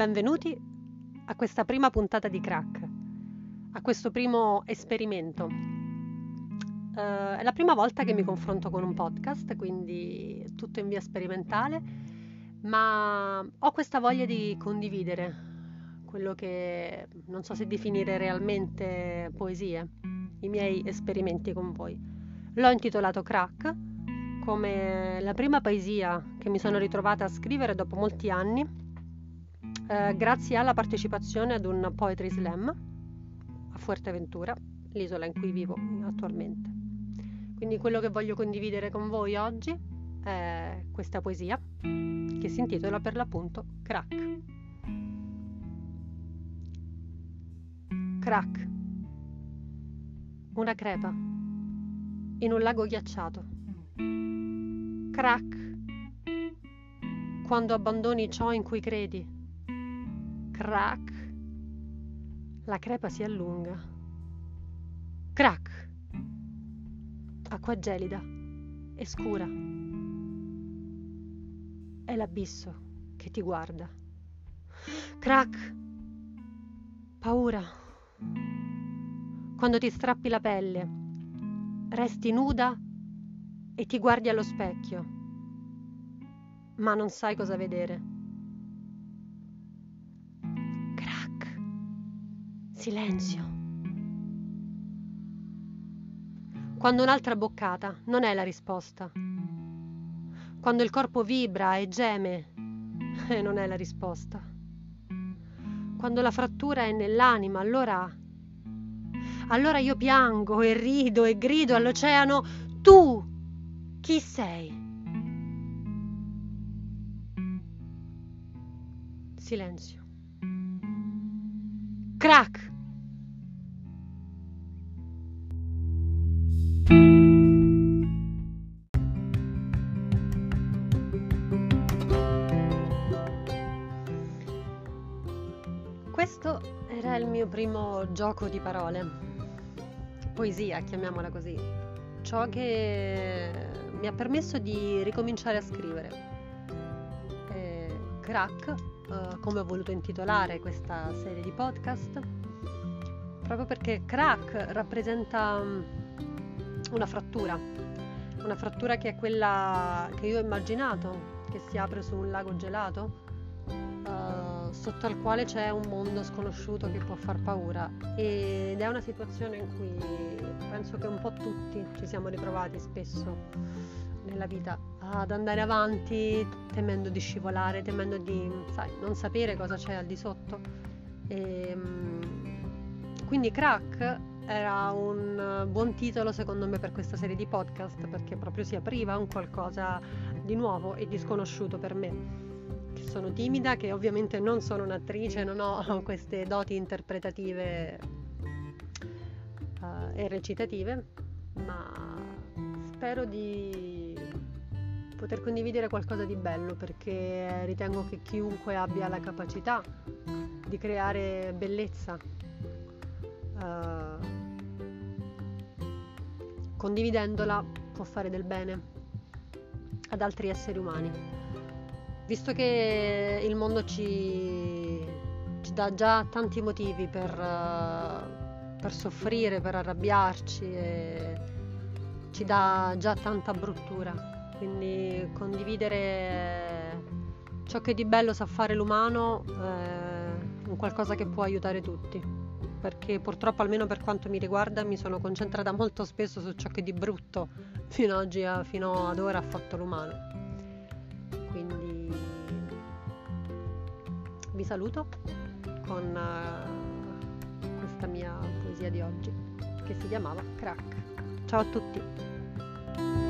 benvenuti a questa prima puntata di Crack, a questo primo esperimento. Uh, è la prima volta che mi confronto con un podcast, quindi tutto in via sperimentale, ma ho questa voglia di condividere quello che non so se definire realmente poesie, i miei esperimenti con voi. L'ho intitolato Crack come la prima poesia che mi sono ritrovata a scrivere dopo molti anni eh, grazie alla partecipazione ad un Poetry Slam a Fuerteventura, l'isola in cui vivo attualmente. Quindi quello che voglio condividere con voi oggi è questa poesia che si intitola per l'appunto Crack. Crack. Una crepa in un lago ghiacciato. Crack. Quando abbandoni ciò in cui credi Crack. La crepa si allunga. Crack. Acqua gelida e scura. È l'abisso che ti guarda. Crack. Paura. Quando ti strappi la pelle, resti nuda e ti guardi allo specchio, ma non sai cosa vedere. Silenzio. Quando un'altra boccata non è la risposta. Quando il corpo vibra e geme e non è la risposta. Quando la frattura è nell'anima, allora... Allora io piango e rido e grido all'oceano, tu chi sei? Silenzio. Crack! Questo era il mio primo gioco di parole, poesia, chiamiamola così, ciò che mi ha permesso di ricominciare a scrivere. Eh, crack, eh, come ho voluto intitolare questa serie di podcast, proprio perché crack rappresenta mm, una frattura, una frattura che è quella che io ho immaginato, che si apre su un lago gelato sotto al quale c'è un mondo sconosciuto che può far paura ed è una situazione in cui penso che un po' tutti ci siamo ritrovati spesso nella vita ad andare avanti temendo di scivolare, temendo di sai, non sapere cosa c'è al di sotto. E, ehm, quindi Crack era un buon titolo secondo me per questa serie di podcast perché proprio si apriva un qualcosa di nuovo e di sconosciuto per me sono timida, che ovviamente non sono un'attrice, non ho queste doti interpretative uh, e recitative, ma spero di poter condividere qualcosa di bello perché ritengo che chiunque abbia la capacità di creare bellezza uh, condividendola può fare del bene ad altri esseri umani visto che il mondo ci, ci dà già tanti motivi per, uh, per soffrire, per arrabbiarci ci dà già tanta bruttura, quindi condividere ciò che di bello sa fare l'umano è un qualcosa che può aiutare tutti perché purtroppo almeno per quanto mi riguarda mi sono concentrata molto spesso su ciò che di brutto fino, oggi, fino ad ora ha fatto l'umano. Quindi vi saluto con uh, questa mia poesia di oggi che si chiamava Crack. Ciao a tutti!